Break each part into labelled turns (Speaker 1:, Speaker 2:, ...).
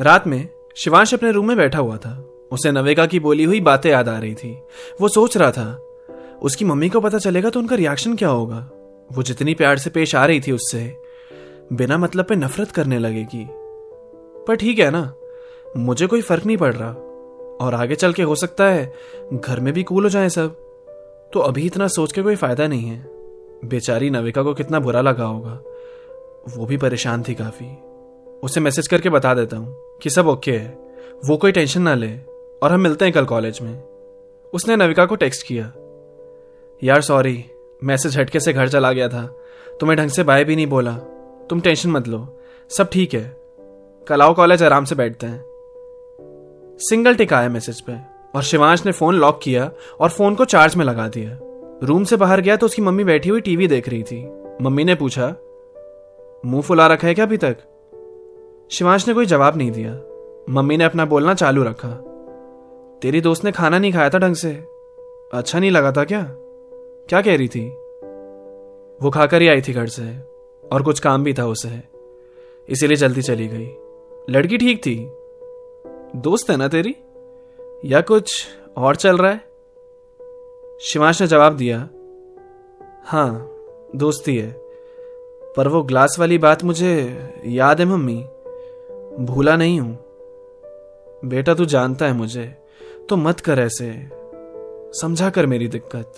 Speaker 1: रात में शिवांश अपने रूम में बैठा हुआ था। उसे नवेका की बोली हुई बातें याद आ रही थी। वो सोच रहा था, उसकी मम्मी को पता चलेगा तो उनका रिएक्शन क्या होगा? वो जितनी प्यार से पेश आ रही थी उससे बिना मतलब पे नफरत करने लगेगी। पर ठीक है ना, मुझे कोई फ़र्क नहीं पड़ रहा। और आगे चल के हो सकता है, घर में भी कूल हो जाए सब। तो अभी इतना सोच के कोई फ़ायदा नहीं है। बेचारी नविका को कितना बुरा लगा होगा। वो भी परेशान थी काफ़ी। उसे मैसेज करके बता देता हूँ कि सब ओके है। वो कोई टेंशन ना ले और हम मिलते हैं कल कॉलेज में। उसने नविका को टेक्स्ट किया। यार, सॉरी, मैसेज हटके से घर चला गया था। तुम्हें ढंग से बाय भी नहीं बोला। तुम टेंशन मत लो। सब ठीक है। कल आओ कॉलेज, आराम से बैठते हैं। सिंगल टिक आया मैसेज पे और शिवांश ने फ़ोन लॉक किया और फ़ोन को चार्ज में लगा दिया। रूम से बाहर गया तो उसकी मम्मी बैठी हुई टीवी देख रही थी। मम्मी ने पूछा, मुँह फुला रखा है क्या अभी तक? शिवांश ने कोई जवाब नहीं दिया। मम्मी ने अपना बोलना चालू रखा। तेरी दोस्त ने खाना नहीं खाया था ढंग से। अच्छा नहीं लगा था क्या? क्या कह रही थी? वो खाकर ही आई थी घर से, और कुछ काम भी था उसे। इसीलिए जल्दी चली गई। लड़की ठीक थी? दोस्त है ना तेरी? या कुछ और चल रहा है? शिवांश ने जवाब दिया हाँ दोस्ती है। पर वो ग्लास वाली बात मुझे याद है मम्मी? भूला नहीं हूँ। बेटा, तू जानता है मुझे तो मत कर ऐसे। समझा कर मेरी दिक्कत।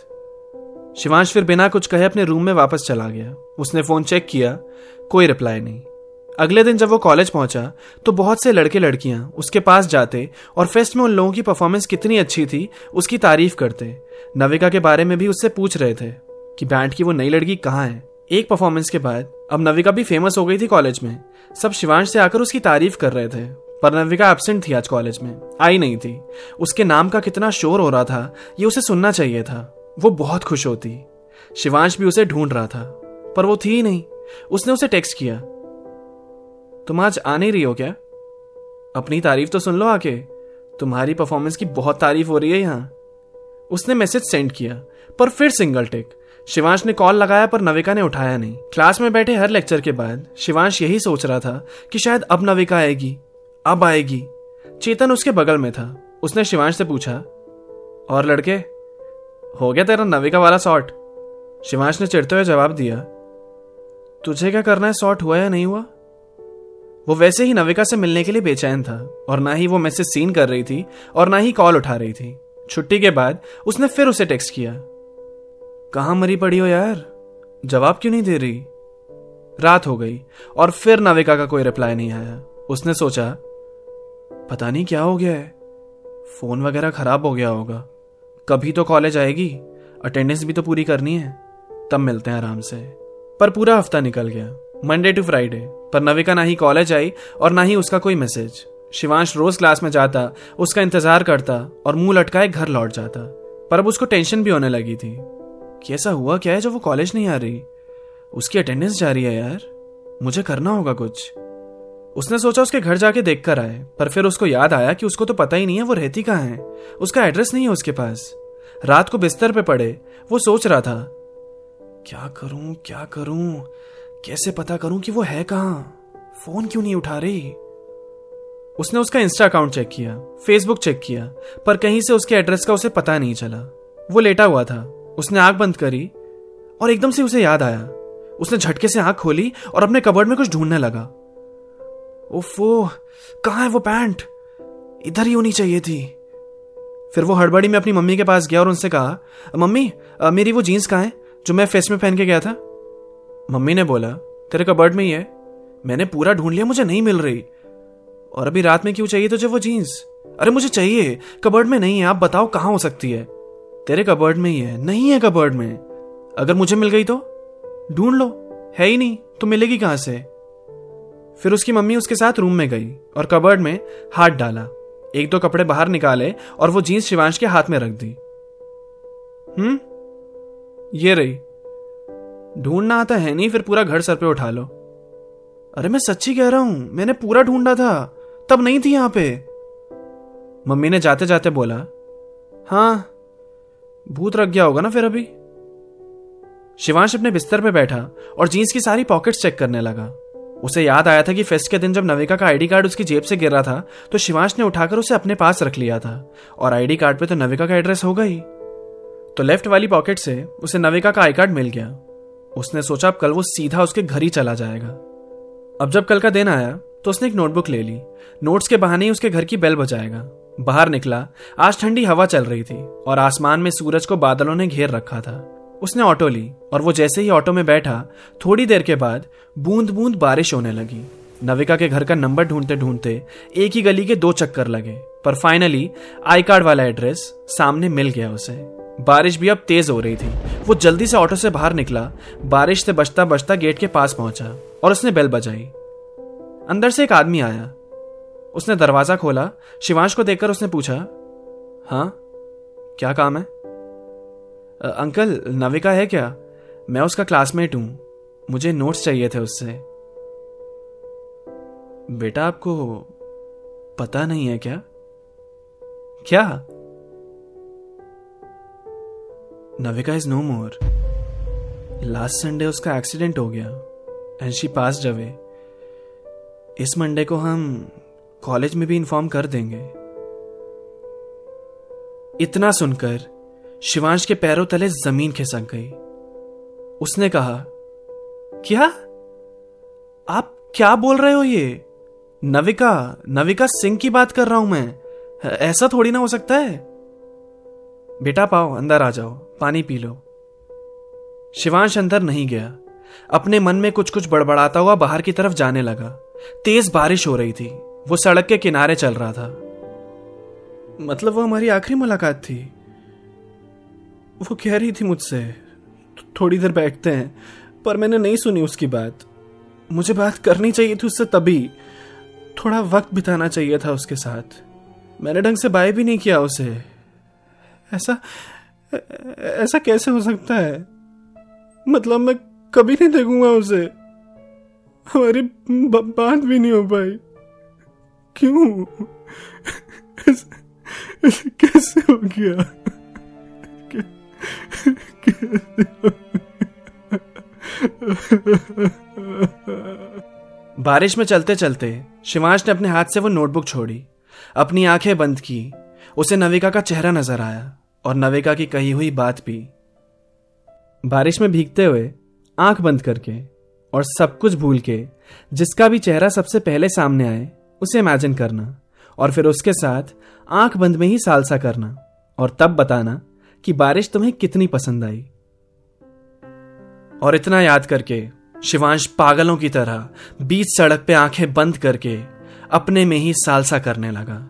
Speaker 1: शिवांश फिर बिना कुछ कहे अपने रूम में वापस चला गया। उसने फ़ोन चेक किया, कोई रिप्लाई नहीं। अगले दिन जब वो कॉलेज पहुँचा तो बहुत से लड़के लड़कियाँ उसके पास जाते और फेस्ट में उन लोगों की परफॉर्मेंस कितनी अच्छी थी, उसकी तारीफ़ करते। नविका के बारे में भी उससे पूछ रहे थे कि, बैंड की वो नई लड़की कहाँ है? एक परफॉर्मेंस के बाद, अब नविका भी फ़ेमस हो गई थी कॉलेज में। सब शिवांश से आकर उसकी तारीफ़ कर रहे थे, पर नविका एबसेंट थी आज कॉलेज में, आई नहीं थी। उसके नाम का कितना शोर हो रहा था, ये उसे सुनना चाहिए था। वो बहुत खुश होती। शिवांश भी उसे ढूंढ रहा था, पर वो थी ही नहीं। उसने उसे टेक्स्ट किया। तुम आज आ नहीं रही हो क्या? अपनी तारीफ़ तो सुन लो आके। तुम्हारी परफॉर्मेंस की बहुत तारीफ़ हो रही है यहाँ। उसने मैसेज सेंड किया, पर फिर सिंगल टेक शिवांश ने कॉल लगाया, पर नविका ने उठाया नहीं। क्लास में बैठे हर लेक्चर के बाद, शिवांश यही सोच रहा था कि शायद अब नविका आएगी, अब आएगी। चेतन उसके बगल में था। उसने शिवांश से पूछा, और लड़के, हो गया तेरा नविका वाला शॉट शिवांश ने चिड़ते हुए जवाब दिया, तुझे क्या करना है? शॉट हुआ या नहीं हुआ? वो वैसे ही नविका से मिलने के लिए बेचैन था, और ना ही वो मैसेज सीन कर रही थी, और ना ही कॉल उठा रही थी। छुट्टी के बाद उसने फिर उसे टेक्स्ट किया कहाँ मरी पड़ी हो यार? जवाब क्यों नहीं दे रही? रात हो गई, और फिर नाविका का कोई रिप्लाई नहीं आया। उसने सोचा, पता नहीं क्या हो गया है। फ़ोन वगैरह खराब हो गया होगा। कभी तो कॉलेज आएगी अटेंडेंस भी तो पूरी करनी है। तब मिलते हैं आराम से। पर पूरा हफ़्ता निकल गया। मंडे टू फ्राइडे पर नविका ना ही कॉलेज आई, और ना ही उसका कोई मैसेज शिवांश रोज क्लास में जाता, उसका इंतज़ार करता, और मुँह लटकाए घर लौट जाता। पर अब उसको टेंशन भी होने लगी थी। कि ऐसा हुआ क्या है जब वो कॉलेज नहीं आ रही? उसकी अटेंडेंस जा रही है यार। मुझे करना होगा कुछ। उसने सोचा उसके घर जाके देख कर आए, पर फिर उसको याद आया कि उसको तो पता ही नहीं है वो रहती कहाँ है। उसका एड्रेस नहीं है उसके पास। रात को बिस्तर पे पड़े, वो सोच रहा था, क्या करूँ क्या करूँ? कैसे पता करूँ कि वो है कहाँ? फ़ोन क्यों नहीं उठा रही? उसने उसका इंस्टा अकाउंट चेक किया फेसबुक चेक किया, पर कहीं से उसके एड्रेस का उसे पता नहीं चला। वो लेटा हुआ था। उसने आँख बंद करी और एकदम से उसे याद आया। उसने झटके से आँख खोली और अपने कबर्ड में कुछ ढूँढने लगा। ओफो कहा है वो पैंट? इधर ही होनी चाहिए थी। फिर वो हड़बड़ी में अपनी मम्मी के पास गया और उनसे कहा, मम्मी मेरी वो जीन्स कहाँ है जो मैं फेस में पहन के गया था? मम्मी ने बोला, तेरे कबर्ड में ही है। मैंने पूरा ढूंढ लिया, मुझे नहीं मिल रही। और अभी रात में क्यों चाहिए तुझे वो जीन्स? अरे, मुझे चाहिए। कबर्ड में नहीं है, आप बताओ कहाँ हो सकती है? तेरे कबर्ड में ही है, नहीं है कबर्ड में। अगर मुझे मिल गई तो? ढूंढ लो, है ही नहीं तो मिलेगी कहाँ से? फिर उसकी मम्मी उसके साथ रूम में गई और कबर्ड में हाथ डाला। एक दो कपड़े बाहर निकाले और वो जीन्स शिवांश के हाथ में रख दी। हम्म? ये रही। ढूंढना आता है नहीं, फिर पूरा घर सर पे उठा लो। अरे मैं सच्ची कह रहा हूँ, मैंने पूरा ढूंढा था, तब नहीं थी यहाँ पे। मम्मी ने जाते जाते बोला, हाँ भूत रख गया होगा ना फिर अभी? शिवांश अपने बिस्तर पे बैठा और जीन्स की सारी पॉकेट्स चेक करने लगा। उसे याद आया था कि फेस्ट के दिन जब नविका का आईडी कार्ड उसकी जेब से गिर रहा था तो शिवांश ने उठाकर उसे अपने पास रख लिया था और आईडी कार्ड पे तो नविका का एड्रेस होगा ही। तो लेफ़्ट वाली पॉकेट से उसे नविका का आई कार्ड मिल गया। उसने सोचा अब कल वो सीधा उसके घर ही चला जाएगा। अब जब कल का दिन आया तो उसने एक नोटबुक ले ली। नोट्स के बहाने ही उसके घर की बेल बजाएगा। बाहर निकला। आज ठंडी हवा चल रही थी और आसमान में सूरज को बादलों ने घेर रखा था। उसने ऑटो ली और वो जैसे ही ऑटो में बैठा, थोड़ी देर के बाद बूंद बूंद बारिश होने लगी। नविका के घर का नंबर ढूंढते ढूंढते एक ही गली के दो चक्कर लगे, पर फाइनली आई कार्ड वाला एड्रेस सामने मिल गया उसे। बारिश भी अब तेज हो रही थी। वो जल्दी से ऑटो से बाहर निकला, बारिश से बचता बचता गेट के पास पहुँचा और उसने बेल बजाई। अंदर से एक आदमी आया। उसने दरवाज़ा खोला, शिवांश को देखकर उसने पूछा हाँ क्या काम है? अंकल, नविका है क्या? मैं उसका क्लासमेट हूँ, मुझे नोट्स चाहिए थे उससे. बेटा, आपको पता नहीं है क्या? क्या? Navika is no more last Sunday उसका एक्सीडेंट हो गया and she pass away this Monday को हम कॉलेज में भी इन्फॉर्म कर देंगे। इतना सुनकर शिवांश के पैरों तले ज़मीन खिसक गई। उसने कहा, क्या? आप क्या बोल रहे हो ये? नविका नविका सिंह की बात कर रहा हूँ मैं। ऐसा थोड़ी ना हो सकता है? बेटा पाओ, अंदर आ जाओ, पानी पी लो। शिवांश अंदर नहीं गया। अपने मन में कुछ कुछ बड़बड़ाता हुआ बाहर की तरफ़ जाने लगा। तेज बारिश हो रही थी। वो सड़क के किनारे चल रहा था। मतलब वो हमारी आखिरी मुलाकात थी। वो कह रही थी मुझसे थोड़ी देर बैठते हैं, पर मैंने नहीं सुनी उसकी बात। मुझे बात करनी चाहिए थी उससे तभी। थोड़ा वक्त बिताना चाहिए था उसके साथ। मैंने ढंग से बाय भी नहीं किया उसे। ऐसा ऐसा कैसे हो सकता है? मतलब मैं कभी नहीं देखूँगा उसे। हमारी बात भी नहीं हो पाई। क्यों? कैसे हो गया? बारिश में चलते चलते शिवांश ने अपने हाथ से वो नोटबुक छोड़ी, अपनी आँखें बंद की, उसे नविका का चेहरा नज़र आया और नविका की कही हुई बात भी। बारिश में भीगते हुए आँख बंद करके और सब कुछ भूल के जिसका भी चेहरा सबसे पहले सामने आए उसे इमेजिन करना और फिर उसके साथ आँख बंद में ही सालसा करना और तब बताना कि बारिश तुम्हें कितनी पसंद आई। और इतना याद करके, शिवांश पागलों की तरह बीच सड़क पे आँखें बंद करके अपने में ही सालसा करने लगा।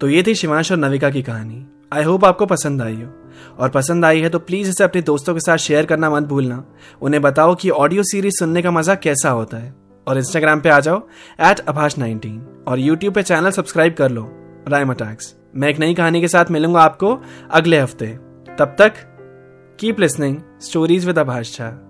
Speaker 1: तो ये थी शिवांश और नविका की कहानी। आई होप आपको पसंद आई हो। और पसंद आई है तो प्लीज़ इसे अपने दोस्तों के साथ शेयर करना मत भूलना। उन्हें बताओ कि ऑडियो सीरीज़ सुनने का मज़ा कैसा होता है। और इंस्टाग्राम पे आ जाओ एट अभाष नाइनटीन और यूट्यूब पे चैनल सब्सक्राइब कर लो राइम अटैक्स मैं एक नई कहानी के साथ मिलूँगा आपको अगले हफ़्ते. तब तक keep listening stories with Abhash Jha